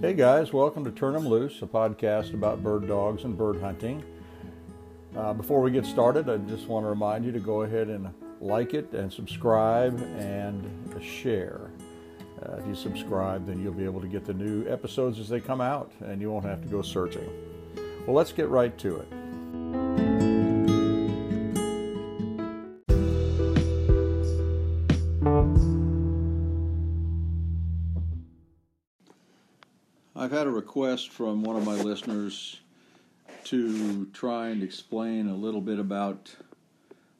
Hey guys, welcome to Turn 'em Loose, a podcast about bird dogs and bird hunting. Uh, before we get started, I just want to remind you to go ahead and like it and subscribe and share. Uh, if you subscribe, then you'll be able to get the new episodes as they come out and you won't have to go searching. Well, let's get right to it. Request from one of my listeners to try and explain a little bit about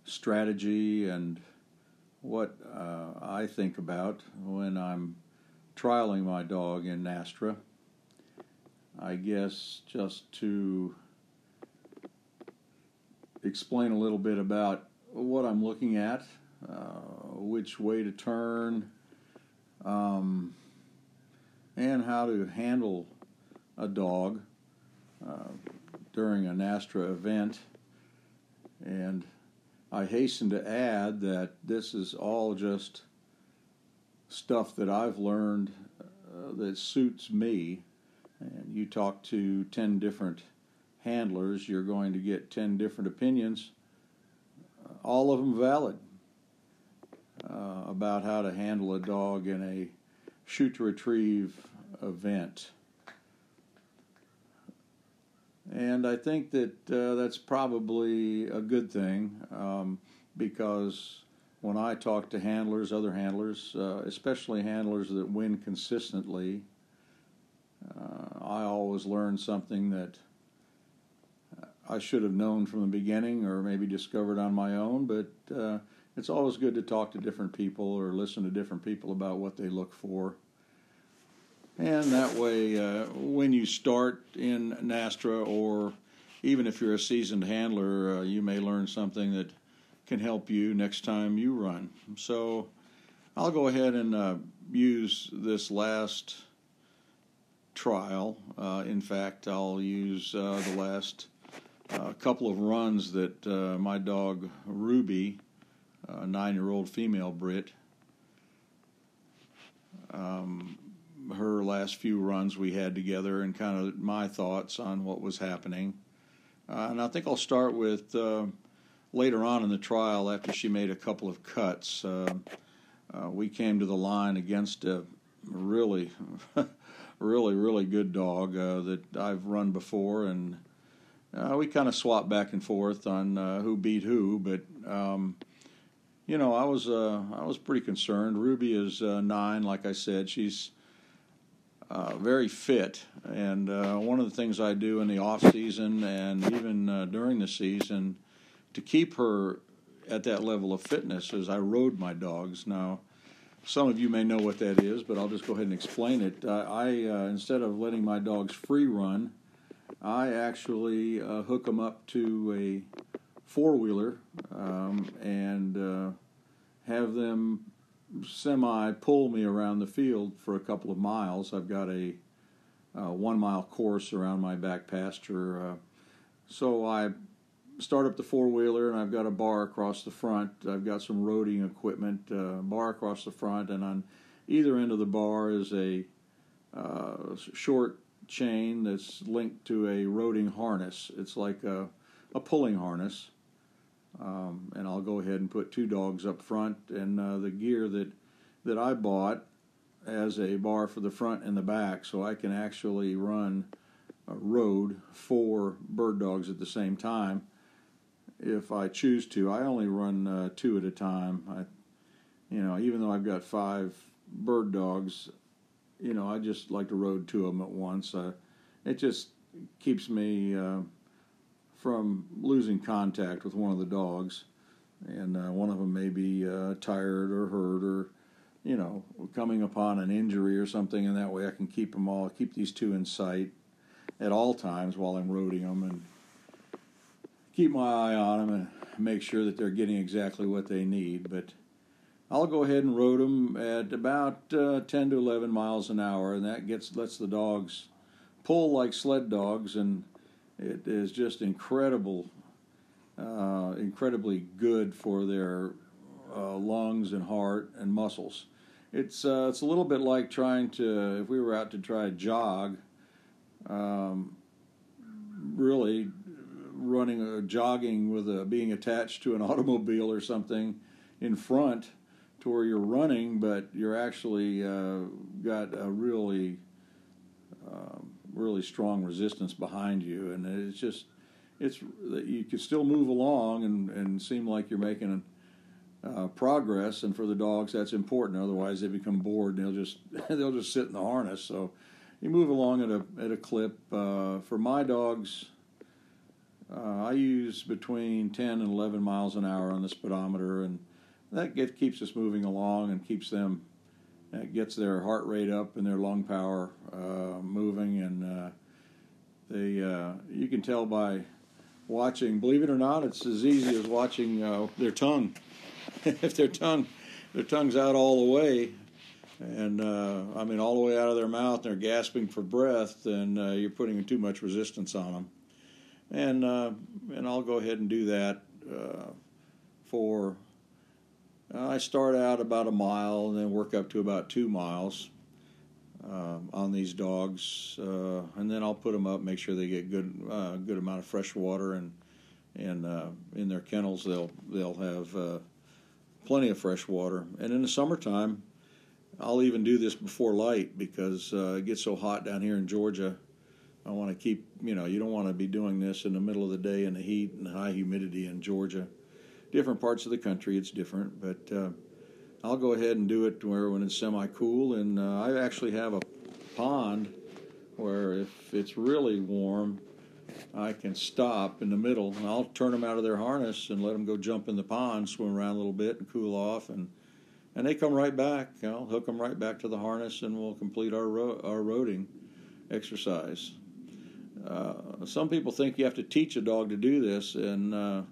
strategy and what uh, I think about when I'm trialing my dog in NSTRA. I guess just to explain a little bit about what I'm looking at, uh, which way to turn, um, and how to handle a dog uh, during a NSTRA event. And I hasten to add that this is all just stuff that I've learned uh, that suits me. And you talk to 10 different handlers, you're going to get 10 different opinions, uh, all of them valid, uh, about how to handle a dog in a shoot to retrieve event. And I think that uh, that's probably a good thing um, because when I talk to handlers, other handlers, uh, especially handlers that win consistently, uh, I always learn something that I should have known from the beginning or maybe discovered on my own, but uh, it's always good to talk to different people or listen to different people about what they look for. And that way, uh, when you start in NSTRA, or even if you're a seasoned handler, uh, you may learn something that can help you next time you run. So I'll go ahead and uh, use this last trial. Uh, in fact, I'll use uh, the last uh, couple of runs that my dog Ruby, a nine year old female Brit, um, her last few runs we had together and kind of my thoughts on what was happening. Uh, and I think I'll start with uh, later on in the trial after she made a couple of cuts. Uh, uh we came to the line against a really, really, really good dog uh, that I've run before, and we kind of swapped back and forth on who beat who. But um, you know, I was I was pretty concerned. Ruby is nine, like I said. She's uh, very fit. And uh, one of the things I do in the off season and even uh, during the season to keep her at that level of fitness is I rode my dogs. Now, some of you may know what that is, but I'll just go ahead and explain it. I uh, instead of letting my dogs free run, I actually uh, hook them up to a four wheeler um, and uh, have them semi pull me around the field for a couple of miles. I've got a, uh, one mile course around my back pasture. Uh, so I start up the four wheeler and I've got a bar across the front. I've got some roading equipment, uh, bar across the front, and on either end of the bar is a uh, short chain that's linked to a roading harness. It's like a, a pulling harness. Um, and I'll go ahead and put two dogs up front, and uh, the gear that that I bought as a bar for the front and the back, so I can actually run a road for bird dogs at the same time if I choose to. I only run uh, two at a time. I, you know, even though I've got five bird dogs, you know, I just like to road two of them at once. Uh, it just keeps me uh, from losing contact with one of the dogs, and uh, one of them may be uh, tired or hurt or you know coming upon an injury or something, and that way I can keep them all, keep these two in sight at all times while I'm roading them, and keep my eye on them and make sure that they're getting exactly what they need. But I'll go ahead and road them at about uh, 10 to 11 miles an hour, and that gets lets the dogs pull like sled dogs and it is just incredible, uh, incredibly good for their uh, lungs and heart and muscles. it's uh, it's a little bit like trying to if we were out to try to jog. Um, really, running a jogging with a being attached to an automobile or something in front to where you're running, but you're actually uh, got a really um, really strong resistance behind you, and it's just it's that you can still move along and, and seem like you're making uh, progress. And for the dogs, that's important. Otherwise, they become bored and they'll just they'll just sit in the harness. So you move along at a at a clip. Uh, for my dogs, uh, I use between 10 and 11 miles an hour on the speedometer, and that get, keeps us moving along and keeps them it gets their heart rate up and their lung power uh, moving, and uh, they uh, you can tell by watching. Believe it or not, it's as easy as watching uh, their tongue. if their tongue their tongue's out all the way, and uh, I mean all the way out of their mouth, and they're gasping for breath, then uh, you're putting too much resistance on them. And and I'll go ahead and do that for I start out about a mile and then work up to about two miles um, on these dogs, uh, and then I'll put them up, make sure they get good uh, good amount of fresh water, and and uh, in their kennels they'll they'll have uh, plenty of fresh water. And in the summertime, I'll even do this before light because uh, it gets so hot down here in Georgia. I want to keep you know you don't want to be doing this in the middle of the day in the heat and high humidity in Georgia different parts of the country it's different, but uh, I'll go ahead and do it where when it's semi cool. And uh, I actually have a pond where if it's really warm, I can stop in the middle and I'll turn them out of their harness and let them go jump in the pond, swim around a little bit, and cool off. And and they come right back. I'll hook them right back to the harness, and we'll complete our ro- our roading exercise. Uh, some people think you have to teach a dog to do this, and uh,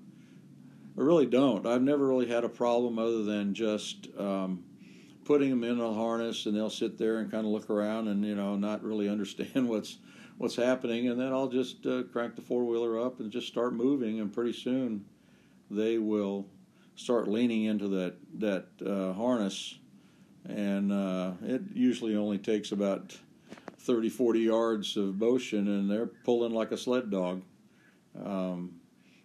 I really don't. I've never really had a problem other than just um, putting them in a harness and they'll sit there and kind of look around and you know not really understand what's what's happening, and then I'll just uh, crank the four wheeler up and just start moving, and pretty soon they will start leaning into that that uh, harness, and uh, it usually only takes about 30, 40 yards of motion, and they're pulling like a sled dog. Um,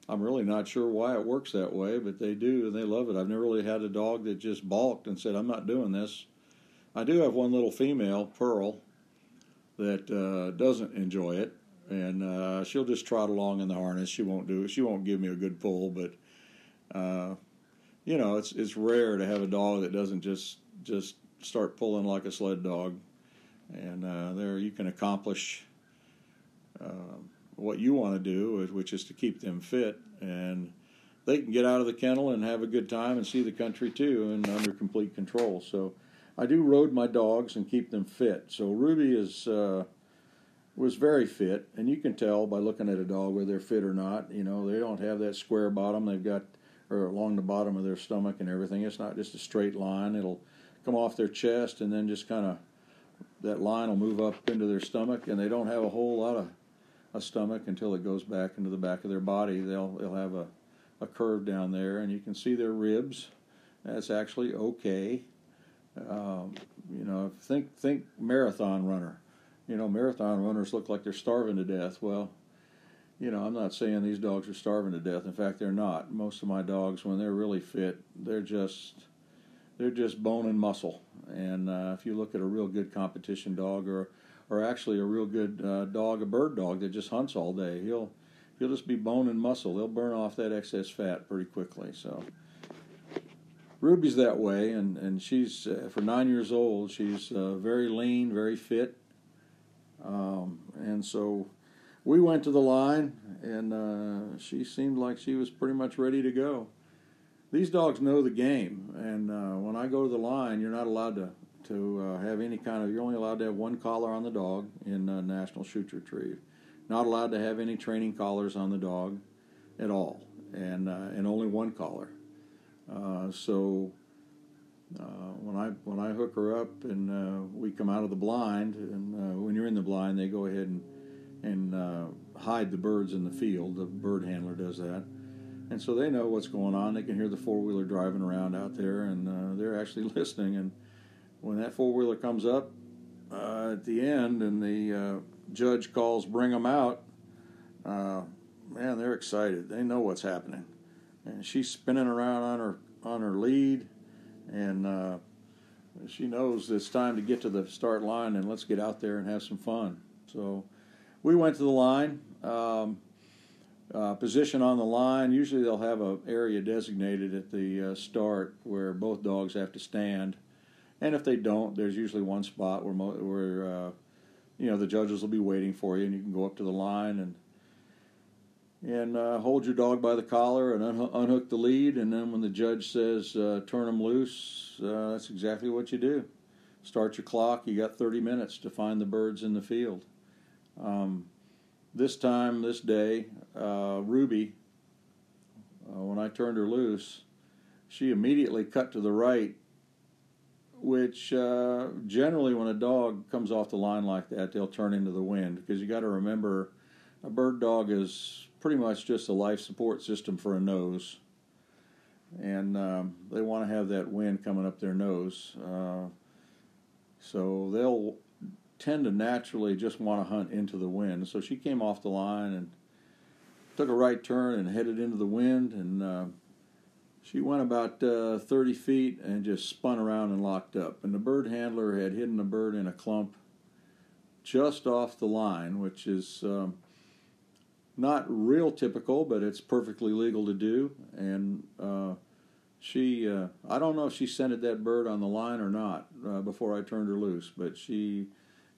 I'm really not sure why it works that way, but they do and they love it. I've never really had a dog that just balked and said, "I'm not doing this." I do have one little female, Pearl, that uh, doesn't enjoy it, and uh, she'll just trot along in the harness. She won't do it. She won't give me a good pull, but uh, you know, it's it's rare to have a dog that doesn't just just start pulling like a sled dog, and uh, there you can accomplish. Uh, what you want to do, which is to keep them fit, and they can get out of the kennel and have a good time and see the country too, and under complete control. So, I do road my dogs and keep them fit. So Ruby is uh, was very fit, and you can tell by looking at a dog whether they're fit or not. You know, they don't have that square bottom. They've got or along the bottom of their stomach and everything. It's not just a straight line. It'll come off their chest and then just kind of that line will move up into their stomach, and they don't have a whole lot of a stomach until it goes back into the back of their body. They'll they'll have a, a curve down there, and you can see their ribs. That's actually okay. Um, you know, think think marathon runner. You know, marathon runners look like they're starving to death. Well, you know, I'm not saying these dogs are starving to death. In fact, they're not. Most of my dogs, when they're really fit, they're just they're just bone and muscle. And uh, if you look at a real good competition dog or or actually a real good uh, dog, a bird dog that just hunts all day. He'll he'll just be bone and muscle. They'll burn off that excess fat pretty quickly. So Ruby's that way, and and she's uh, for nine years old. She's uh, very lean, very fit, um, and so we went to the line, and uh, she seemed like she was pretty much ready to go. These dogs know the game, and uh, when I go to the line, you're not allowed to to uh, have any kind of. You're only allowed to have one collar on the dog in uh, National Shoot Retrieve. Not allowed to have any training collars on the dog at all, and uh, and only one collar. Uh, so uh, when I when I hook her up and we come out of the blind, and when you're in the blind, they go ahead and and hide the birds in the field. The bird handler does that and so they know what's going on. They can hear the four wheeler driving around out there, and uh, they're actually listening. And when that four wheeler comes up uh, at the end and the uh, judge calls, bring them out, uh, man, they're excited. They know what's happening. And she's spinning around on her on her lead, and uh, she knows it's time to get to the start line and let's get out there and have some fun. So we went to the line. Um, uh, position on the line. Usually they'll have an area designated at the uh, start where both dogs have to stand, and if they don't, there's usually one spot where mo- where uh, you know the judges will be waiting for you, and you can go up to the line and and uh, hold your dog by the collar and un- unhook the lead, and then when the judge says uh, turn them loose, uh, that's exactly what you do. Start your clock. You got 30 minutes to find the birds in the field. Um, this time, this day, uh, Ruby, uh, when I turned her loose, she immediately cut to the right, which uh, generally, when a dog comes off the line like that, they'll turn into the wind because you got to remember a bird dog is pretty much just a life support system for a nose. And um, they want to have that wind coming up their nose. Uh, so they'll tend to naturally just want to hunt into the wind. So she came off the line and took a right turn and headed into the wind. And uh, she went about uh, 30 feet and just spun around and locked up. And the bird handler had hidden the bird in a clump just off the line, which is um, not real typical, but it's perfectly legal to do. And uh, she, uh, I don't know if she scented that bird on the line or not uh, before I turned her loose, but she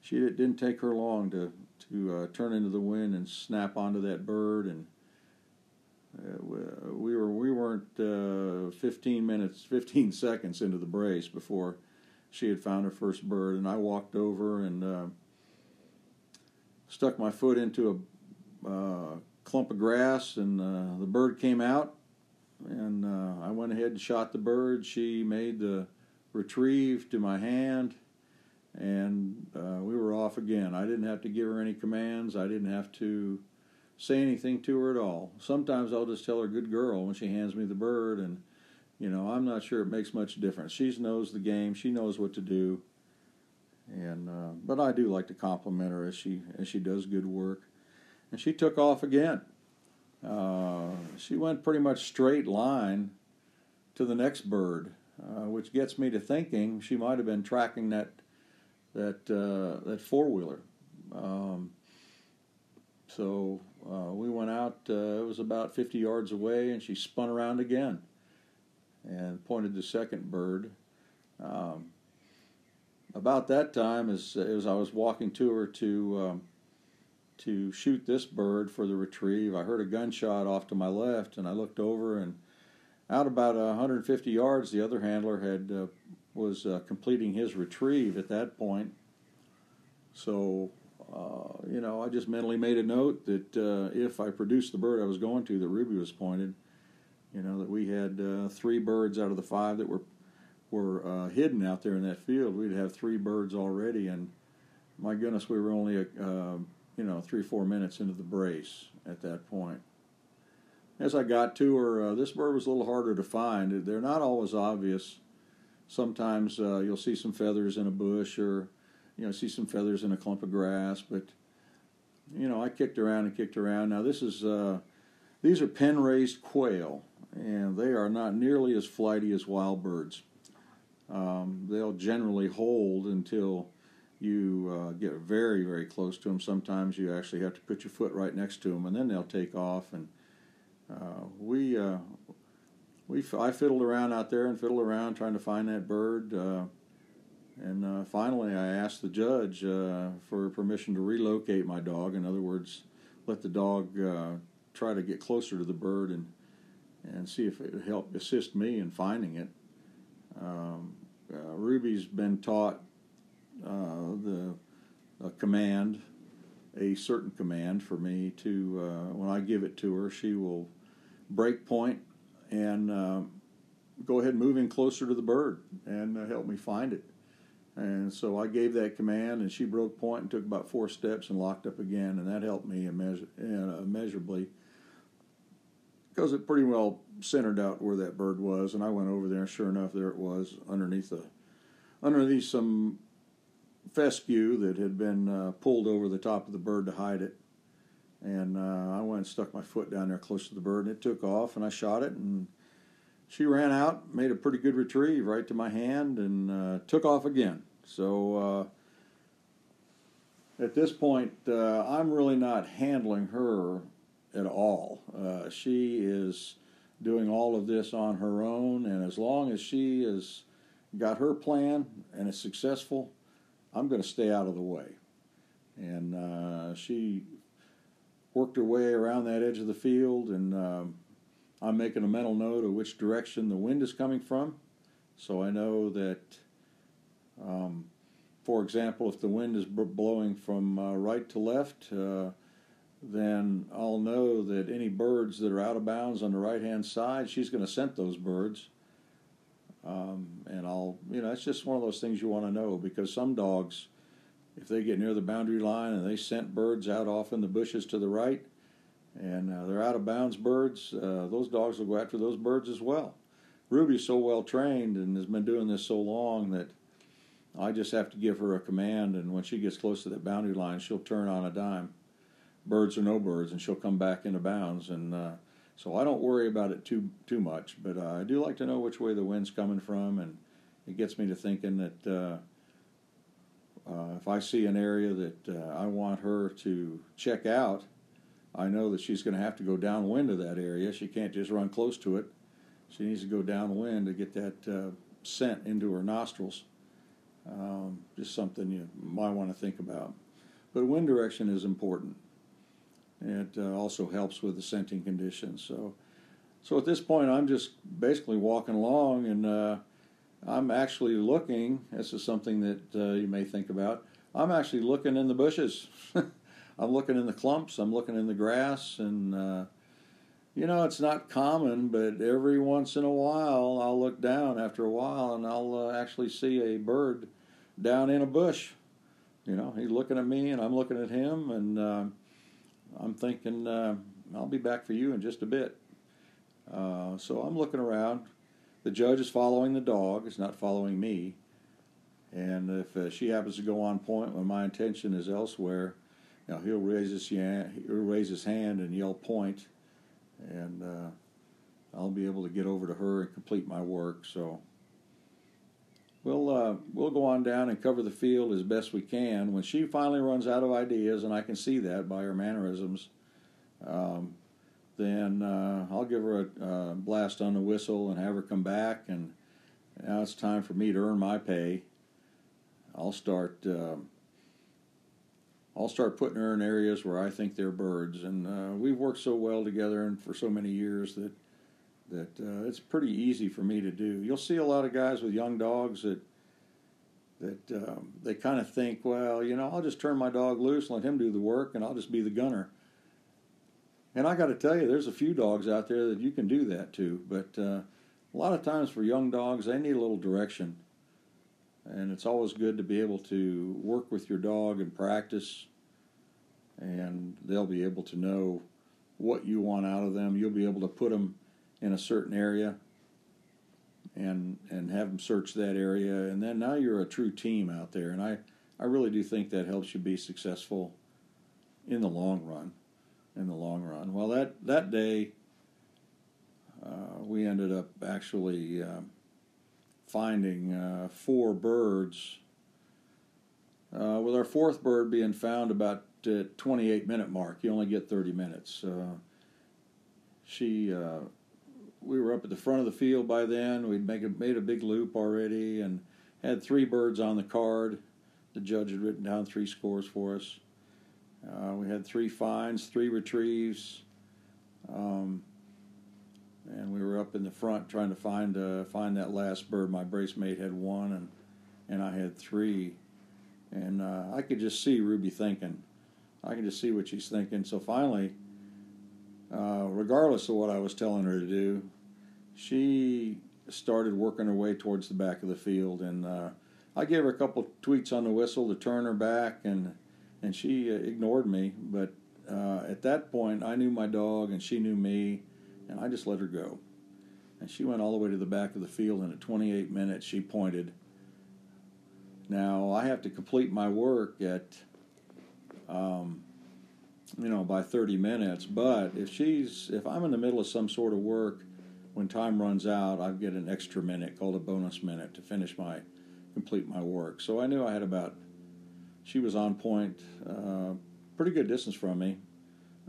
she it didn't take her long to to uh, turn into the wind and snap onto that bird and we were we weren't uh, 15 minutes 15 seconds into the brace before she had found her first bird and I walked over and uh, stuck my foot into a uh, clump of grass and uh, the bird came out and uh, I went ahead and shot the bird she made the retrieve to my hand and uh, we were off again. I didn't have to give her any commands. I didn't have to say anything to her at all. Sometimes I'll just tell her "good girl" when she hands me the bird, and you know I'm not sure it makes much difference. She knows the game. She knows what to do, and uh, but I do like to compliment her as she as she does good work, and she took off again. Uh, she went pretty much straight line to the next bird, uh, which gets me to thinking she might have been tracking that that uh, that four wheeler. Um, so uh, we went out. Uh, it was about 50 yards away, and she spun around again and pointed the second bird. Um, about that time, as as I was walking to her to um, to shoot this bird for the retrieve, I heard a gunshot off to my left, and I looked over and out about 150 yards, the other handler had uh, was uh, completing his retrieve at that point. So, uh, you know, I just mentally made a note that uh, if I produced the bird I was going to, that Ruby was pointed. You know that we had uh, three birds out of the five that were were uh, hidden out there in that field. We'd have three birds already, and my goodness, we were only uh, you know three four minutes into the brace at that point. As I got to her, this bird was a little harder to find. They're not always obvious Sometimes you'll see some feathers in a bush or you know see some feathers in a clump of grass, but you know I kicked around and kicked around. Now this is uh, these are pen raised quail, and they are not nearly as flighty as wild birds. Um, they'll generally hold until you uh, get very very close to them. Sometimes you actually have to put your foot right next to them, and then they'll take off. And uh, we uh, we I fiddled around out there and fiddled around trying to find that bird. Uh, and uh, finally, I asked the judge uh, for permission to relocate my dog. In other words, let the dog uh, try to get closer to the bird and and see if it would help assist me in finding it. Um, uh, Ruby's been taught uh, the command, a certain command for me to when I give it to her, she will break point and uh, go ahead in closer to the bird and uh, help me find it. And so I gave that command, and she broke point and took about four steps and locked up again, and that helped me uh, immeasurably because it pretty well centered out where that bird was. And I went over there, and sure enough, there it was underneath the underneath some fescue that had been uh, pulled over the top of the bird to hide it. And uh, I went and stuck my foot down there close to the bird, and it took off, and I shot it, and she ran out, made a pretty good retrieve right to my hand, and uh, took off again. So uh, at this point, uh, I'm really not handling her at all. Uh, she is doing all of this on her own, and as long as she has got her plan and is successful, I'm going to stay out of the way. And uh, she worked her way around that edge of the field, and um, I'm making a mental note of which direction the wind is coming from. So I know that, um, for example, if the wind is blowing from uh, right to left, uh, then I'll know that any birds that are out of bounds on the right hand side, she's going to scent those birds. Um, and I'll, you know, it's just one of those things you want to know because some dogs, if they get near the boundary line and they scent birds out off in the bushes to the right, and uh, they're out of bounds birds, uh, those dogs will go after those birds as well. Ruby's so well trained and has been doing this so long that I just have to give her a command, and when she gets close to that boundary line, she'll turn on a dime, birds or no birds, and she'll come back into bounds. And uh, so I don't worry about it too too much, but uh, I do like to know which way the wind's coming from, and it gets me to thinking that uh, uh, if I see an area that I want her to check out, I know that she's going to have to go downwind of that area. She can't just run close to it. She needs to go downwind to get that uh, scent into her nostrils. Um, just something you might want to think about. But wind direction is important. It uh, also helps with the scenting conditions. So, so at this point, I'm just basically walking along, and uh, I'm actually looking. This is something that uh, you may think about. I'm actually looking in the bushes. I'm looking in the clumps. I'm looking in the grass, and uh, you know it's not common, but every once in a while I'll look down after a while, and I'll uh, actually see a bird down in a bush. You know, he's looking at me, and I'm looking at him, and uh, I'm thinking, uh, I'll be back for you in just a bit. Uh, so I'm looking around. The judge is following the dog, is not following me. And if uh, she happens to go on point when my intention is elsewhere, know, he'll raise his hand, he'll raise his hand and yell point, and uh, I'll be able to get over to her and complete my work. So we'll uh, we'll go on down and cover the field as best we can. When she finally runs out of ideas, and I can see that by her mannerisms, um, then uh, I'll give her a, a, blast on the whistle and have her come back. And now it's time for me to earn my pay. I'll start. Uh, I'll start putting her in areas where I think they're birds, and uh, we've worked so well together and for so many years that that uh, it's pretty easy for me to do. You'll see a lot of guys with young dogs that that um, they kind of think, well, you know, I'll just turn my dog loose let him do the work, and I'll just be the gunner. And I got to tell you, there's a few dogs out there that you can do that to, but uh, a lot of times for young dogs, they need a little direction. And it's always good to be able to work with your dog and practice, and they'll be able to know what you want out of them. You'll be able to put them in a certain area and and have them search that area. And then now you're a true team out there. And I I really do think that helps you be successful in the long run in the long run. Well that that day uh, we ended up actually uh, finding uh, four birds uh, with our fourth bird being found about the 28 minute mark you only get 30 minutes uh, she uh, we were up at the front of the field by then. We'd make a, made a big loop already and had three birds on the card. The judge had written down three scores for us. Uh, we had three finds, three retrieves, um, and we were up in the front trying to find uh, find that last bird. My brace mate had one, and and I had three, and uh, I could just see Ruby thinking. I could just see what she's thinking. So finally, uh, regardless of what I was telling her to do, she started working her way towards the back of the field, and uh, I gave her a couple tweets on the whistle to turn her back, and and she uh, ignored me. But uh, at that point, I knew my dog, and she knew me, and I just let her go. And she went all the way to the back of the field, and at 28 minutes, she pointed Now I have to complete my work at, um, you know, by 30 minutes. But if she's, if I'm in the middle of some sort of work, when time runs out, I get an extra minute called a bonus minute to finish my, complete my work. So I knew I had about, she was on point, uh, pretty good distance from me.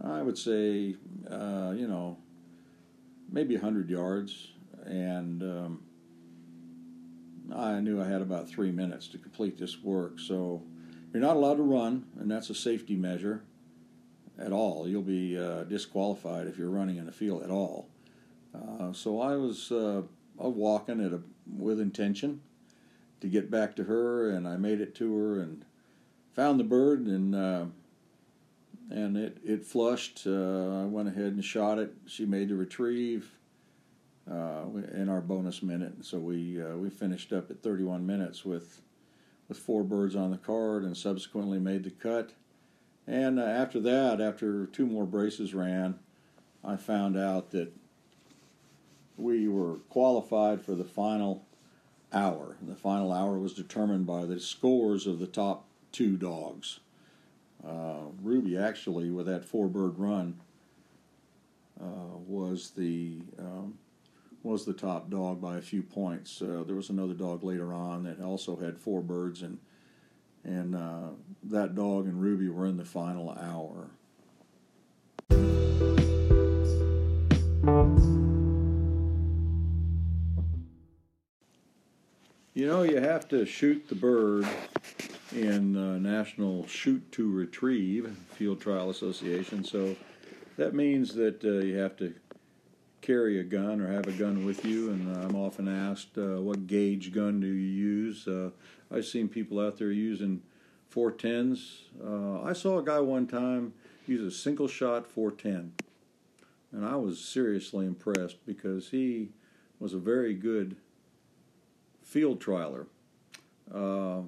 I would say, uh, you know, maybe 100 yards. And, um, I knew I had about three minutes to complete this work. So you're not allowed to run, and that's a safety measure at all. You'll be uh, disqualified if you're running in the field at all. Uh, so I was uh, walking at a, with intention to get back to her, and I made it to her and found the bird, and uh, and it it flushed. Uh, I went ahead and shot it. She made the retrieve uh, in our bonus minute. So we uh, we finished up at 31 minutes with with four birds on the card, and subsequently made the cut. And uh, after that, after two more braces ran, I found out that we were qualified for the final hour. The final hour was determined by the scores of the top two dogs. Uh, Ruby actually, with that four bird run, uh, was the um, was the top dog by a few points. Uh, there was another dog later on that also had four birds, and and uh, that dog and Ruby were in the final hour. You know, you have to shoot the bird in uh, National Shoot to Retrieve Field Trial Association. So that means that uh, you have to carry a gun or have a gun with you, and I'm often asked, uh, what gauge gun do you use? Uh, I've seen people out there using 410s. Uh, I saw a guy one time use a single shot 410, and I was seriously impressed because he was a very good field trialer. Uh,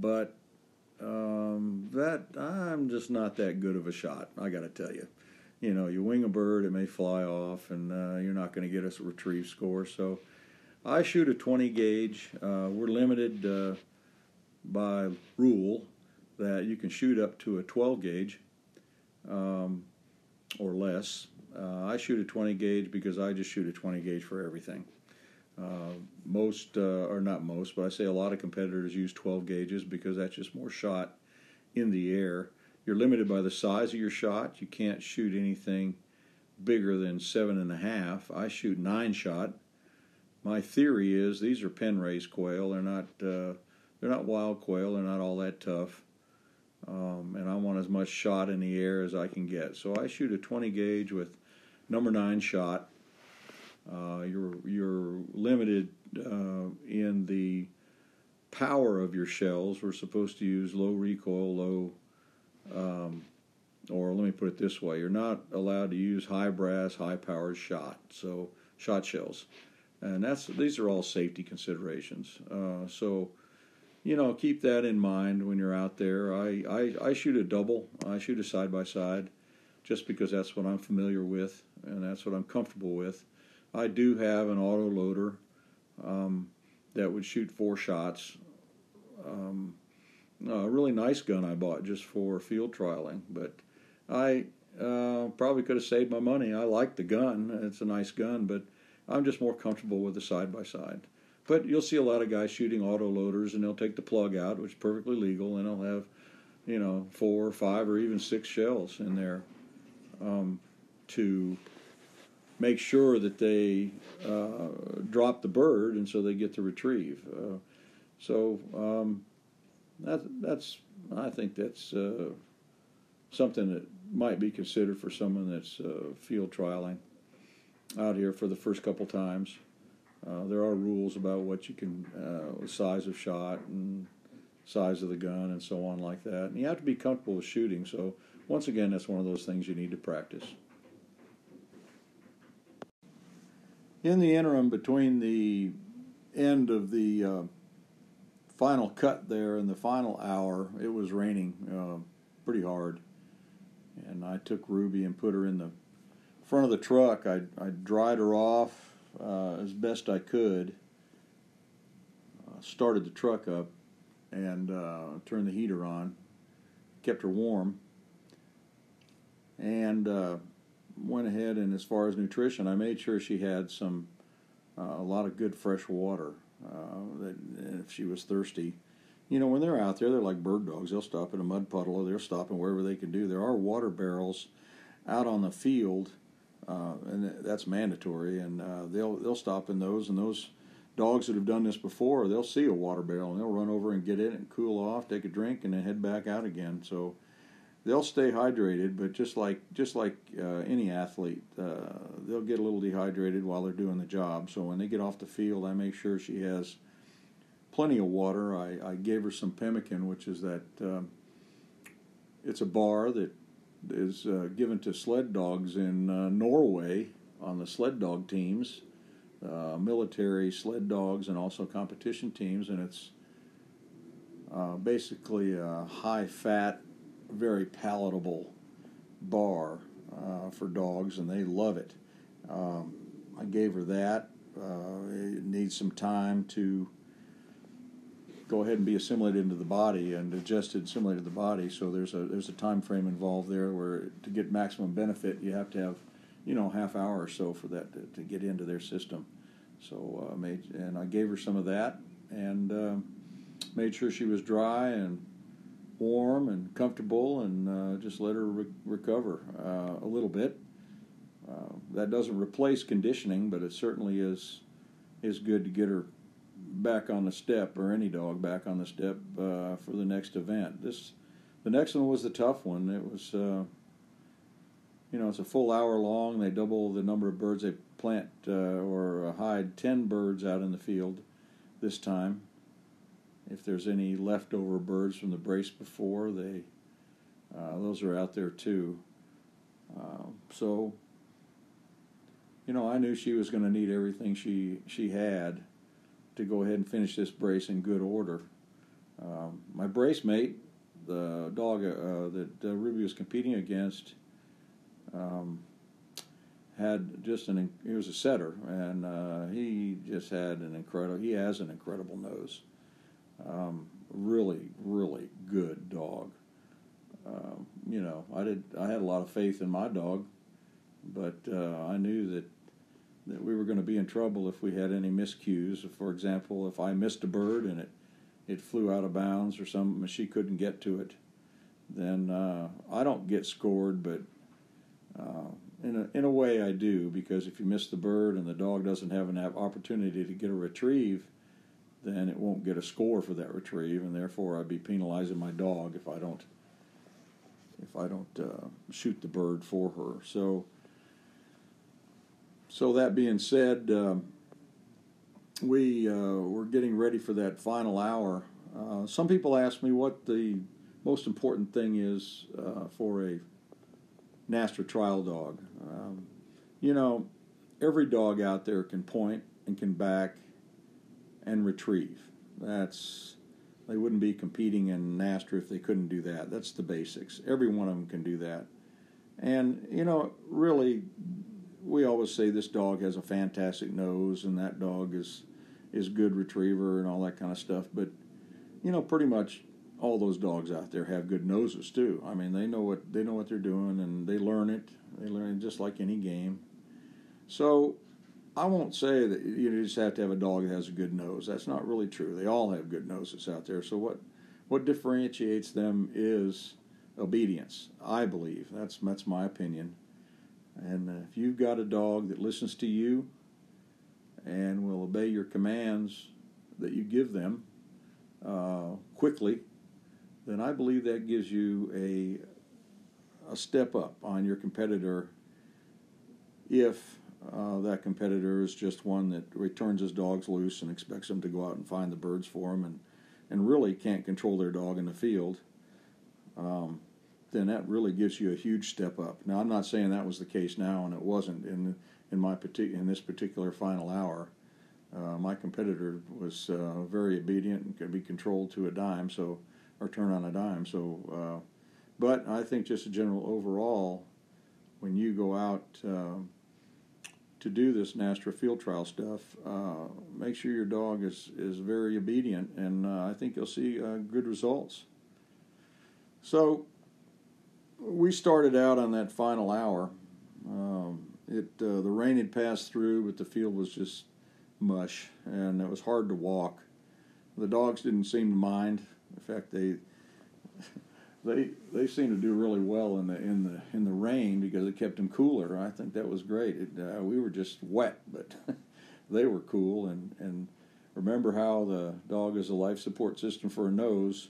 but um, that I'm just not that good of a shot. I got to tell you you know, you wing a bird, it may fly off, and uh, you're not going to get us a retrieve score. So I shoot a 20 gauge. Uh, we're limited uh, by rule that you can shoot up to a 12 gauge um, or less. Uh, I shoot a 20 gauge because I just shoot a 20 gauge for everything. Uh, most, uh, or not most, but I say a lot of competitors use 12 gauges because that's just more shot in the air you're limited by the size of your shot. You can't shoot anything bigger than seven and a half. I shoot nine shot. My theory is these are pen raised quail. They're not uh, they're not wild quail. They're not all that tough. Um, and I want as much shot in the air as I can get. So I shoot a 20 gauge with number nine shot. Uh, you're you're limited uh, in the power of your shells. We're supposed to use low recoil, low um, or let me put it this way: you're not allowed to use high brass, high powered shot, so shot shells, and that's these are all safety considerations. Uh, so, you know, keep that in mind when you're out there. I, I, I shoot a double. I shoot a side by side, just because that's what I'm familiar with and that's what I'm comfortable with. I do have an auto loader um, that would shoot four shots. Um, a really nice gun I bought just for field trialing, but I uh, probably could have saved my money. I like the gun; it's a nice gun, but I'm just more comfortable with the side by side. But you'll see a lot of guys shooting auto loaders, and they'll take the plug out, which is perfectly legal, and they'll have, you know, four or five or even six shells in there um, to make sure that they uh, drop the bird, and so they get to retrieve. Uh, so um, that, that's I think that's uh, something that might be considered for someone that's uh, field trialing out here for the first couple times. Uh, there are rules about what you can, uh, size of shot and size of the gun and so on like that. And you have to be comfortable with shooting. So once again, that's one of those things you need to practice. In the interim between the end of the uh, final cut there and the final hour, it was raining uh, pretty hard. And I took Ruby and put her in the front of the truck. I, I dried her off uh, as best I could, uh, started the truck up, and uh, turned the heater on, kept her warm, and uh, went ahead and as far as nutrition, I made sure she had some uh, a lot of good fresh water. Uh, that if she was thirsty, you know, when they're out there, they're like bird dogs. They'll stop in a mud puddle or they're stopping wherever they can do. There are water barrels out on the field, uh, and that's mandatory. And uh, they'll they'll stop in those. And those dogs that have done this before, they'll see a water barrel and they'll run over and get in and cool off, take a drink, and then head back out again. So they'll stay hydrated, but just like just like uh, any athlete, uh, they'll get a little dehydrated while they're doing the job. So when they get off the field, I make sure she has plenty of water. I, I gave her some pemmican, which is that um, it's a bar that is uh, given to sled dogs in uh, Norway on the sled dog teams, uh, military sled dogs, and also competition teams, and it's uh, basically a high fat very palatable bar uh, for dogs, and they love it. Um, I gave her that. Uh, it needs some time to go ahead and be assimilated into the body and digested, assimilated to the body. So there's a there's a time frame involved there where to get maximum benefit, you have to have you know half hour or so for that to, to get into their system. So uh, made and I gave her some of that and uh, made sure she was dry and warm and comfortable and uh, just let her re- recover uh, a little bit. Uh, that doesn't replace conditioning, but it certainly is is good to get her back on the step or any dog back on the step uh, for the next event. This the next one was the tough one. It was uh, you know it's a full hour long. They double the number of birds they plant uh, or hide ten birds out in the field this time if there's any leftover birds from the brace before, they uh, those are out there too. Uh, so, you know, I knew she was going to need everything she she had to go ahead and finish this brace in good order. Um, my brace mate, the dog uh, that uh, Ruby was competing against, um, had just an he was a setter, and uh, he just had an incredible. He has an incredible nose. Um, really, really good dog. Um, you know, I did. I had a lot of faith in my dog, but uh, I knew that that we were going to be in trouble if we had any miscues. For example, if I missed a bird and it it flew out of bounds or something, she couldn't get to it, then uh, I don't get scored, but uh, in a in a way I do because if you miss the bird and the dog doesn't have an opportunity to get a retrieve, then it won't get a score for that retrieve, and therefore I'd be penalizing my dog if I don't if I don't uh, shoot the bird for her. So, so that being said, um, we uh, we're getting ready for that final hour. Uh, some people ask me what the most important thing is uh, for a NSTRA trial dog. Um, you know, every dog out there can point and can back and retrieve. That's they wouldn't be competing in NSTRA if they couldn't do that. That's the basics. Every one of them can do that. And you know, really, we always say this dog has a fantastic nose, and that dog is is good retriever and all that kind of stuff. But you know, pretty much all those dogs out there have good noses too. I mean, they know what they know what they're doing, and they learn it. They learn it just like any game. So I won't say that you just have to have a dog that has a good nose. That's not really true. They all have good noses out there. So what what differentiates them is obedience. I believe that's that's my opinion. And if you've got a dog that listens to you and will obey your commands that you give them uh, quickly, then I believe that gives you a a step up on your competitor if uh, that competitor is just one that returns his dogs loose and expects them to go out and find the birds for him and, and really can't control their dog in the field, um, then that really gives you a huge step up. Now, I'm not saying that was the case now, and it wasn't in in my partic- in this particular final hour. Uh, my competitor was uh, very obedient and could be controlled to a dime, so or turn on a dime. So, uh, but I think just a general overall, when you go out uh, to do this NSTRA field trial stuff, uh, make sure your dog is, is very obedient, and uh, I think you'll see uh, good results. So, we started out on that final hour. Um, it uh, the rain had passed through, but the field was just mush, and it was hard to walk. The dogs didn't seem to mind. In fact, they they they seemed to do really well in the in the in the rain because it kept them cooler. I think that was great. It, uh, we were just wet, but they were cool. And and remember how the dog is a life support system for a nose.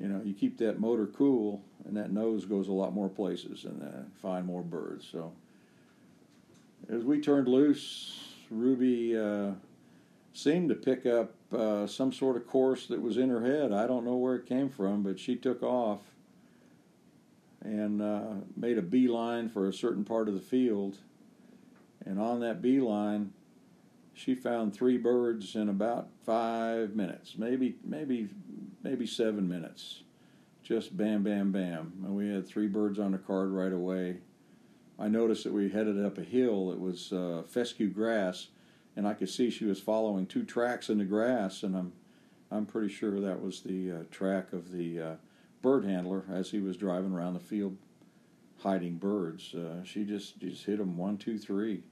You know, you keep that motor cool, and that nose goes a lot more places and uh, find more birds. So as we turned loose, Ruby uh, seemed to pick up uh, some sort of course that was in her head. I don't know where it came from, but she took off and uh, made a beeline for a certain part of the field. And on that beeline, she found three birds in about five minutes, maybe maybe maybe seven minutes. Just bam, bam, bam. And we had three birds on the card right away. I noticed that we headed up a hill that was uh, fescue grass, and I could see she was following two tracks in the grass, and I'm I'm pretty sure that was the uh, track of the uh, bird handler as he was driving around the field hiding birds. Uh, she just just hit him one, two, three.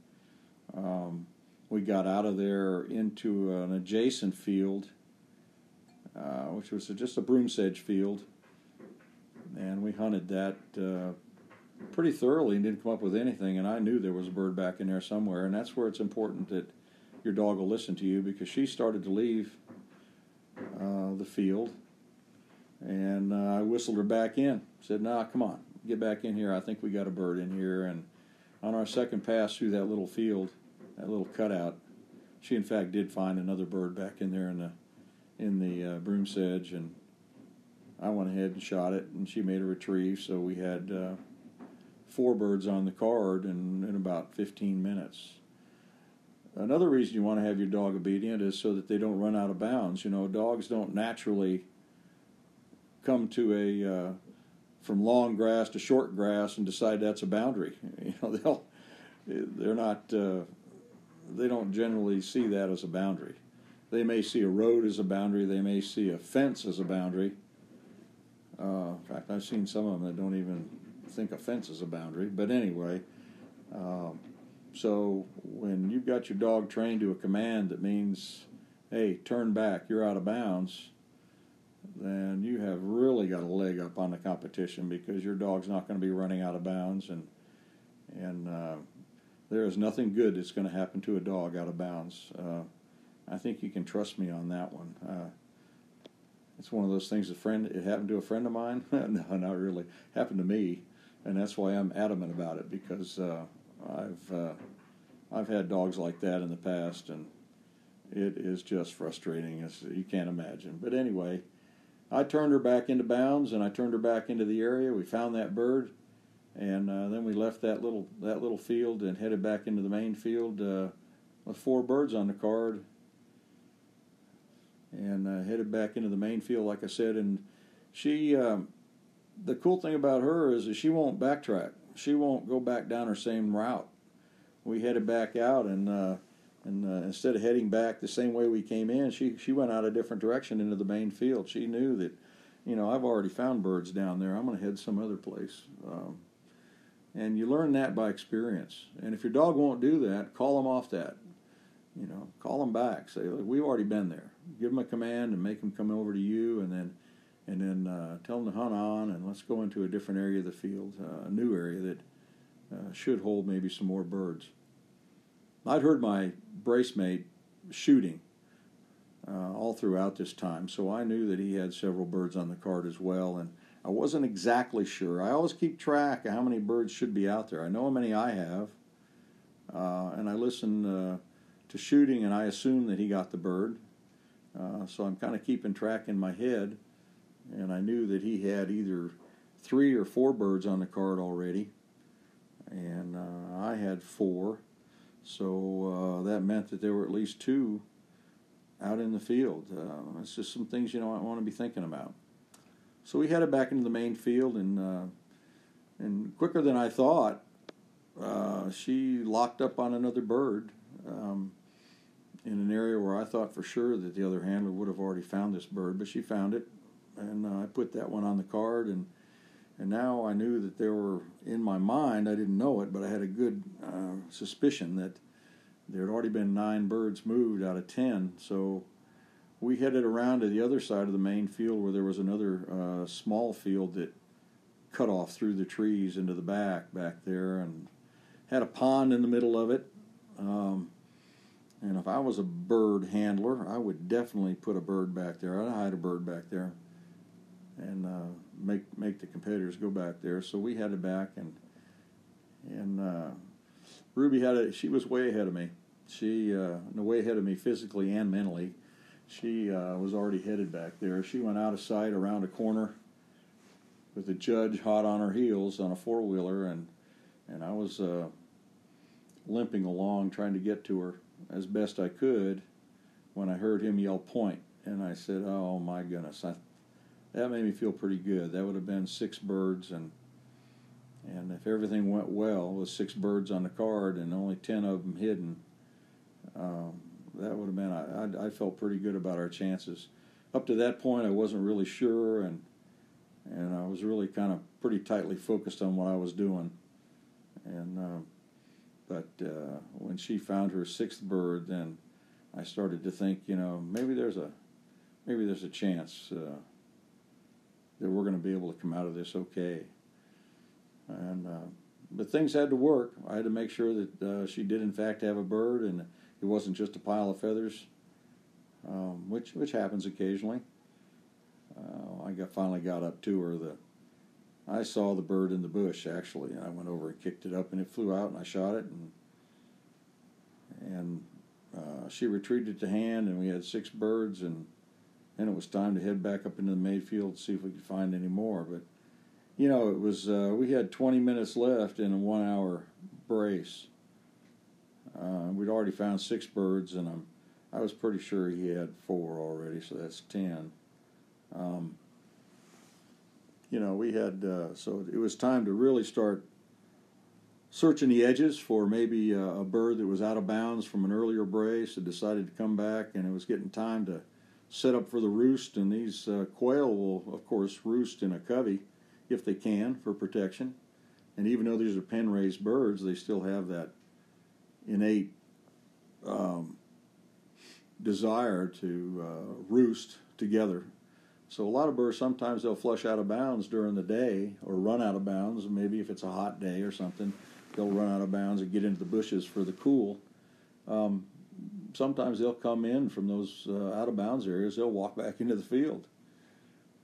Um, we got out of there into an adjacent field, uh, which was just a broom sedge field, and we hunted that uh, pretty thoroughly and didn't come up with anything. And I knew there was a bird back in there somewhere, and that's where it's important that your dog will listen to you because she started to leave uh, the field and uh, I whistled her back in. Said, "Nah, come on, get back in here. I think we got a bird in here." And on our second pass through that little field, that little cutout, she in fact did find another bird back in there in the in the uh, broom sedge, and I went ahead and shot it, and she made a retrieve. So we had uh, four birds on the card in, in about 15 minutes. Another reason you want to have your dog obedient is so that they don't run out of bounds. You know, dogs don't naturally come to a uh, from long grass to short grass and decide that's a boundary. You know, they'll they're not uh, they don't generally see that as a boundary. They may see a road as a boundary. They may see a fence as a boundary. Uh, in fact, I've seen some of them that don't even think a fence is a boundary. But anyway, um, so when you've got your dog trained to a command that means, "Hey, turn back, you're out of bounds," then you have really got a leg up on the competition because your dog's not going to be running out of bounds and and uh, there is nothing good that's going to happen to a dog out of bounds. Uh, I think you can trust me on that one. Uh, it's one of those things. A friend, it happened to a friend of mine. no, not really. It happened to me, and that's why I'm adamant about it because uh, I've uh, I've had dogs like that in the past, and it is just frustrating as you can't imagine. But anyway. I turned her back into bounds, and I turned her back into the area. We found that bird, and uh, then we left that little that little field and headed back into the main field uh, with four birds on the card, and uh, headed back into the main field, like I said. And she, um, the cool thing about her is that she won't backtrack. She won't go back down her same route. We headed back out, and uh, and uh, instead of heading back the same way we came in, she she went out a different direction into the main field. She knew that, you know, I've already found birds down there. I'm going to head some other place. Um, and you learn that by experience. And if your dog won't do that, call them off that. You know, call them back. Say, Look, we've already been there. Give them a command and make them come over to you, and then and then uh, tell them to hunt on, and let's go into a different area of the field, uh, a new area that uh, should hold maybe some more birds. I'd heard my brace mate shooting uh, all throughout this time, so I knew that he had several birds on the card as well, and I wasn't exactly sure. I always keep track of how many birds should be out there. I know how many I have, uh, and I listen uh, to shooting, and I assume that he got the bird. Uh, so I'm kind of keeping track in my head, and I knew that he had either three or four birds on the card already, and uh, I had four. So uh, that meant that there were at least two out in the field. Uh, it's just some things you I want to be thinking about. So we headed back into the main field, and uh, and quicker than I thought, uh, she locked up on another bird um, in an area where I thought for sure that the other handler would have already found this bird, but she found it, and uh, I put that one on the card, and and now I knew that there were in my mind. I didn't know it, but I had a good uh, suspicion that there had already been nine birds moved out of ten. So we headed around to the other side of the main field where there was another uh, small field that cut off through the trees into the back back there and had a pond in the middle of it. Um, and if I was a bird handler, I would definitely put a bird back there. I'd hide a bird back there and uh, make make the competitors go back there. So we headed back and and uh, Ruby had it. She was way ahead of me. She uh, way ahead of me physically and mentally. She uh, was already headed back there. She went out of sight around a corner with the judge hot on her heels on a four wheeler, and and I was uh, limping along trying to get to her as best I could when I heard him yell point, and I said, "Oh my goodness!" I, that made me feel pretty good. That would have been six birds, and and if everything went well with six birds on the card and only ten of them hidden, um, that would have been. I, I felt pretty good about our chances. Up to that point, I wasn't really sure, and and I was really kind of pretty tightly focused on what I was doing. And uh, but uh, when she found her sixth bird, then I started to think, you know, maybe there's a maybe there's a chance uh, that we're going to be able to come out of this okay. And uh, but things had to work. I had to make sure that uh, she did in fact have a bird, and it wasn't just a pile of feathers, um, which which happens occasionally. Uh, I got finally got up to her. The I saw the bird in the bush actually, and I went over and kicked it up, and it flew out, and I shot it, and and uh, she retreated to hand, and we had six birds, and then it was time to head back up into the Mayfield to see if we could find any more. But you know, it was uh, we had 20 minutes left in a one-hour brace. Uh, we'd already found six birds, and I'm, I was pretty sure he had four already, so that's 10. Um, you know, we had uh, so it was time to really start searching the edges for maybe a, a bird that was out of bounds from an earlier brace that decided to come back, and it was getting time to set up for the roost. And these uh, quail will, of course, roost in a covey if they can for protection. And even though these are pen raised birds, they still have that innate um, desire to uh, roost together. So a lot of birds sometimes they'll flush out of bounds during the day or run out of bounds. Maybe if it's a hot day or something, they'll run out of bounds and get into the bushes for the cool. Um, sometimes they'll come in from those uh, out of bounds areas. They'll walk back into the field.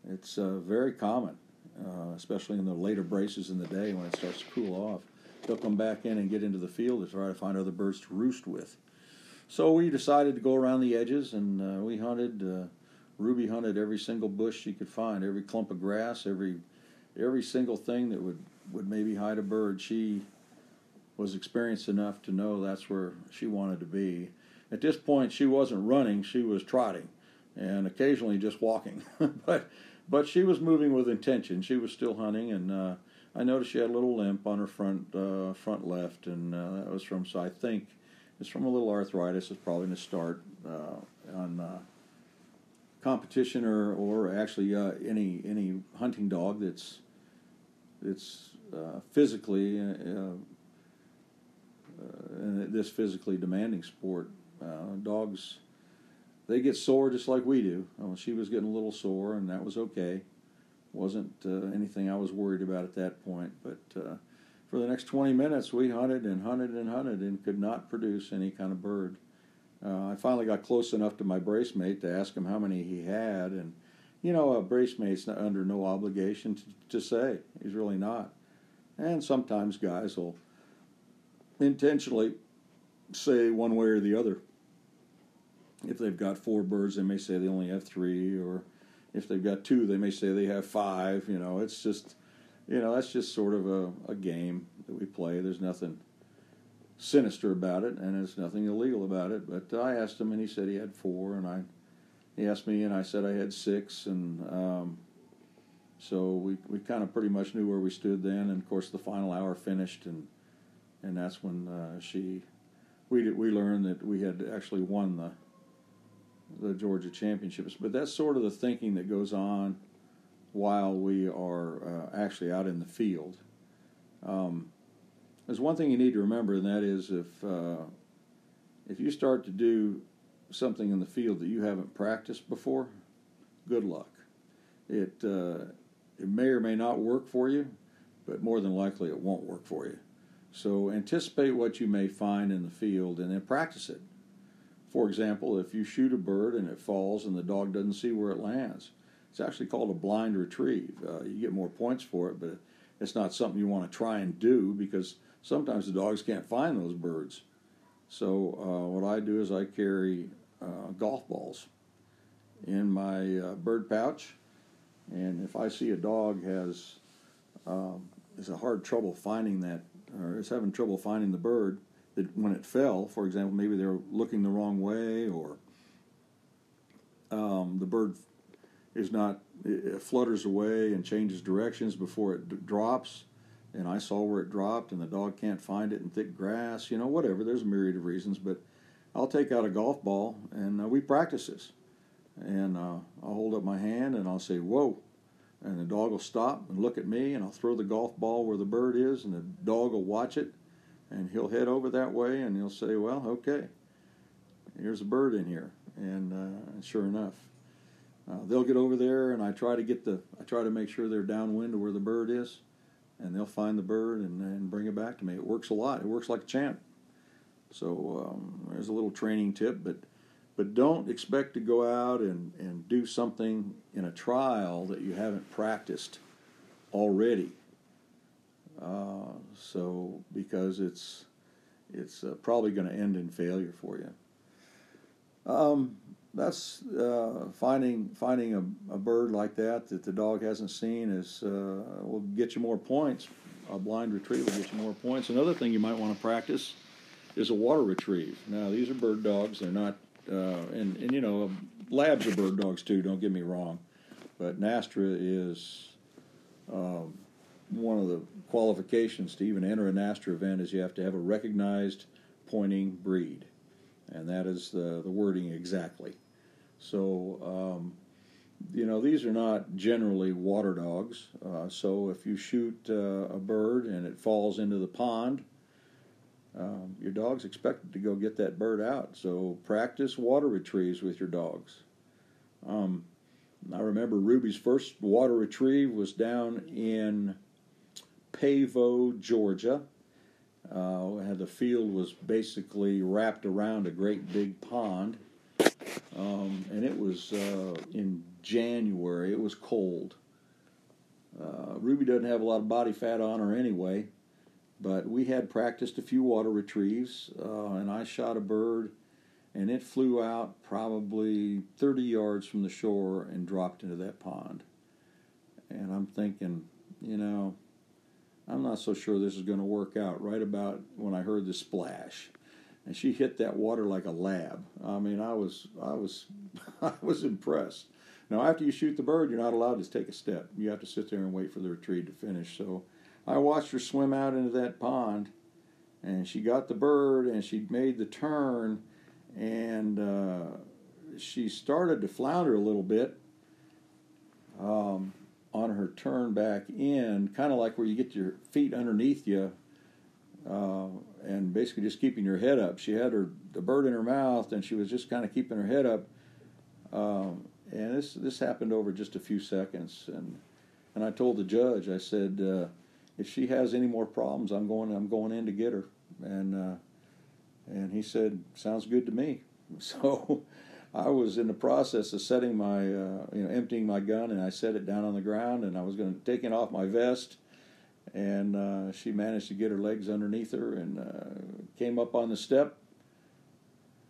It's uh, very common, uh, especially in the later braces in the day when it starts to cool off they'll come back in and get into the field to try to find other birds to roost with. So we decided to go around the edges and uh, we hunted. Uh, Ruby hunted every single bush she could find, every clump of grass, every every single thing that would, would maybe hide a bird. She was experienced enough to know that's where she wanted to be. At this point, she wasn't running; she was trotting, and occasionally just walking. but but she was moving with intention. She was still hunting, and uh, I noticed she had a little limp on her front uh, front left, and uh, that was from. So I think it's from a little arthritis. It's probably going to start uh, on uh, competition or or actually uh, any any hunting dog that's that's physically this physically demanding sport. Dogs they get sore just like we do. she was getting a little sore, and that was okay wasn't uh, anything I was worried about at that point. But uh, for the next 20 minutes, we hunted and hunted and hunted and could not produce any kind of bird. Uh, I finally got close enough to my brace mate to ask him how many he had, and you know, a brace mate's under no obligation to, to say. He's really not. And sometimes guys will intentionally say one way or the other. If they've got four birds, they may say they only have three, or if they've got two, they may say they have five. You know, it's just, you know, that's just sort of a, a game that we play. There's nothing sinister about it, and there's nothing illegal about it. But I asked him, and he said he had four, and I, he asked me, and I said I had six, and um, so we we kind of pretty much knew where we stood then. And of course, the final hour finished, and and that's when uh, she we we learned that we had actually won the the Georgia championships. But that's sort of the thinking that goes on while we are uh, actually out in the field. Um, there's one thing you need to remember, and that is if uh, if you start to do something in the field that you haven't practiced before, good luck. It uh, it may or may not work for you, but more than likely it won't work for you. So anticipate what you may find in the field and then practice it. For example, if you shoot a bird and it falls and the dog doesn't see where it lands, it's actually called a blind retrieve. Uh, you get more points for it, but it's not something you want to try and do because sometimes the dogs can't find those birds. So uh, what I do is I carry uh, golf balls in my uh, bird pouch, and if I see a dog has um, is a hard trouble finding that or is having trouble finding the bird, that when it fell, for example, maybe they're looking the wrong way or um, the bird is not it flutters away and changes directions before it d- drops and I saw where it dropped and the dog can't find it in thick grass, you know, whatever. There's a myriad of reasons, but I'll take out a golf ball and uh, we practice this. And uh, I'll hold up my hand and I'll say, whoa, and the dog will stop and look at me, and I'll throw the golf ball where the bird is, and the dog will watch it, and he'll head over that way, and he'll say, "Well, okay, here's a bird in here," and uh, sure enough, uh, they'll get over there, and I try to get the, I try to make sure they're downwind to where the bird is, and they'll find the bird and, and bring it back to me. It works a lot. It works like a champ. So um, there's a little training tip, but but don't expect to go out and, and do something in a trial that you haven't practiced already. Uh, so because it's it's uh, probably going to end in failure for you. Um, that's uh, finding finding a, a, bird like that that the dog hasn't seen is uh, will get you more points. A blind retrieve will get you more points. Another thing you might want to practice is a water retrieve. Now these are bird dogs; they're not and and you know, labs are bird dogs too. Don't get me wrong, but NSTRA is um, one of the qualifications to even enter a NSTRA event is you have to have a recognized pointing breed, and that is the the wording exactly. So. Um, you know, these are not generally water dogs. Uh, so if you shoot uh, a bird and it falls into the pond, um, your dog's expected to go get that bird out. So practice water retrieves with your dogs. Um, I remember Ruby's first water retrieve was down in Pavo, Georgia. Uh, the field was basically wrapped around a great big pond, um, and it was uh, in January. It was cold. Uh, Ruby doesn't have a lot of body fat on her anyway, but we had practiced a few water retrieves, uh, and I shot a bird, and it flew out probably 30 yards from the shore and dropped into that pond. And I'm thinking, you know, I'm not so sure this is going to work out. Right about when I heard the splash, and she hit that water like a lab. I mean, I was, I was, I was impressed. Now, after you shoot the bird, you're not allowed to take a step. You have to sit there and wait for the retrieve to finish. So I watched her swim out into that pond, and she got the bird, and she made the turn, and uh, she started to flounder a little bit um, on her turn back in, kind of like where you get your feet underneath you, uh, and basically just keeping your head up. She had her the bird in her mouth, and she was just kind of keeping her head up. Um, and this this happened over just a few seconds, and and I told the judge, I said. Uh, if she has any more problems, I'm going. I'm going in to get her." And uh, and he said, "Sounds good to me." So I was in the process of setting my, uh, you know, emptying my gun, and I set it down on the ground, and I was going to take it off my vest, and uh, she managed to get her legs underneath her and uh, came up on the step.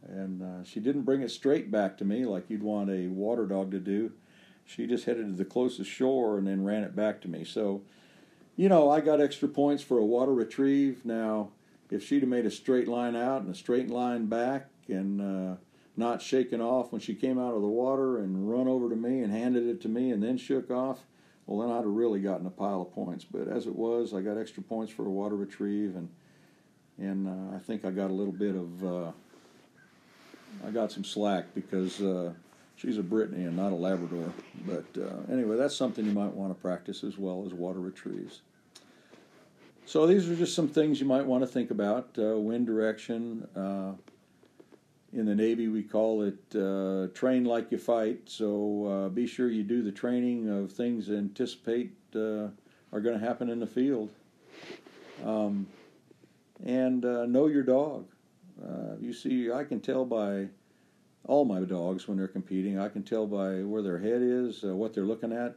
And uh, she didn't bring it straight back to me like you'd want a water dog to do. She just headed to the closest shore and then ran it back to me. So you know, I got extra points for a water retrieve. Now, if she'd have made a straight line out and a straight line back and uh, not shaken off when she came out of the water and run over to me and handed it to me and then shook off, well, then I'd have really gotten a pile of points. But as it was, I got extra points for a water retrieve and and uh, I think I got a little bit of uh, I got some slack because uh, she's a Brittany and not a Labrador. But uh, anyway, that's something you might want to practice as well as water retrieves. So these are just some things you might want to think about: uh, wind direction. Uh, in the Navy, we call it uh, train like you fight. So uh, be sure you do the training of things that anticipate uh, are going to happen in the field. Um, and know your dog. You see, I can tell by all my dogs when they're competing. I can tell by where their head is, uh, what they're looking at,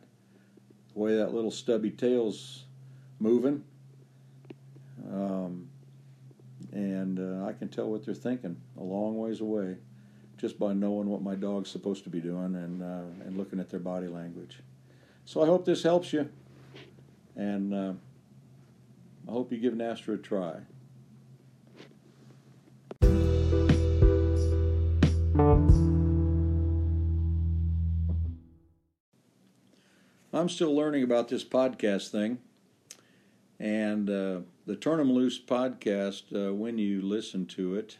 the way that little stubby tail's moving. Um, and uh, I can tell what they're thinking a long ways away just by knowing what my dog's supposed to be doing and, uh, and looking at their body language. So I hope this helps you, and uh, I hope you give NSTRA a try. I'm still learning about this podcast thing. And uh, the Turn 'em Loose podcast, uh, when you listen to it,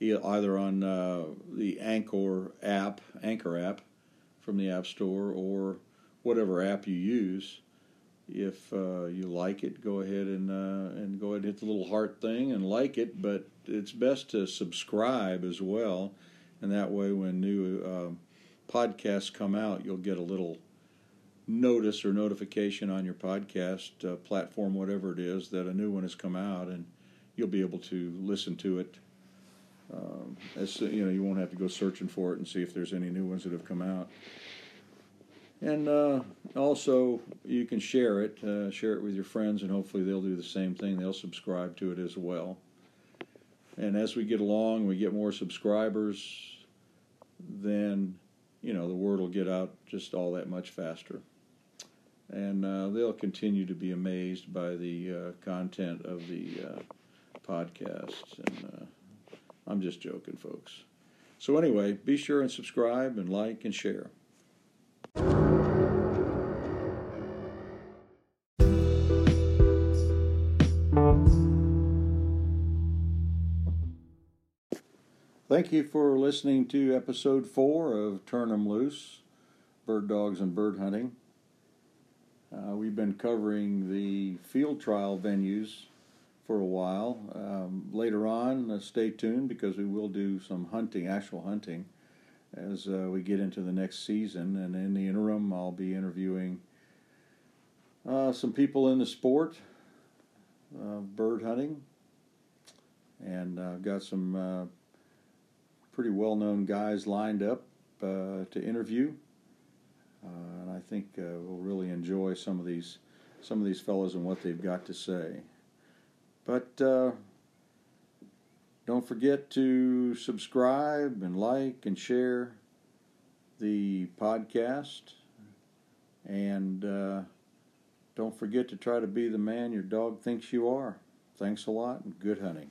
either on uh, the Anchor app, Anchor app from the App Store, or whatever app you use, if uh, you like it, go ahead and uh, and go ahead and hit the little heart thing and like it. But it's best to subscribe as well, and that way, when new uh, podcasts come out, you'll get a little notice or notification on your podcast uh, platform, whatever it is, that a new one has come out, and you'll be able to listen to it. Um, as you know, you won't have to go searching for it and see if there's any new ones that have come out. And uh, also, you can share it, uh, share it with your friends, and hopefully they'll do the same thing. They'll subscribe to it as well. And as we get along, we get more subscribers, then you know the word will get out just all that much faster and uh, they'll continue to be amazed by the uh, content of the uh, podcasts. And uh, I'm just joking, folks. So, anyway, be sure and subscribe and like and share. Thank you for listening to episode four of Turn 'em Loose Bird Dogs and Bird Hunting. Uh, we've been covering the field trial venues for a while. Um, later on, uh, stay tuned because we will do some hunting, actual hunting, as uh, we get into the next season. And in the interim, I'll be interviewing uh, some people in the sport of bird hunting. And I've got some uh, pretty well known guys lined up uh, to interview. Uh, and I think uh, we'll really enjoy some of these some of these fellows and what they've got to say. But uh, don't forget to subscribe and like and share the podcast. And uh, don't forget to try to be the man your dog thinks you are. Thanks a lot and good hunting.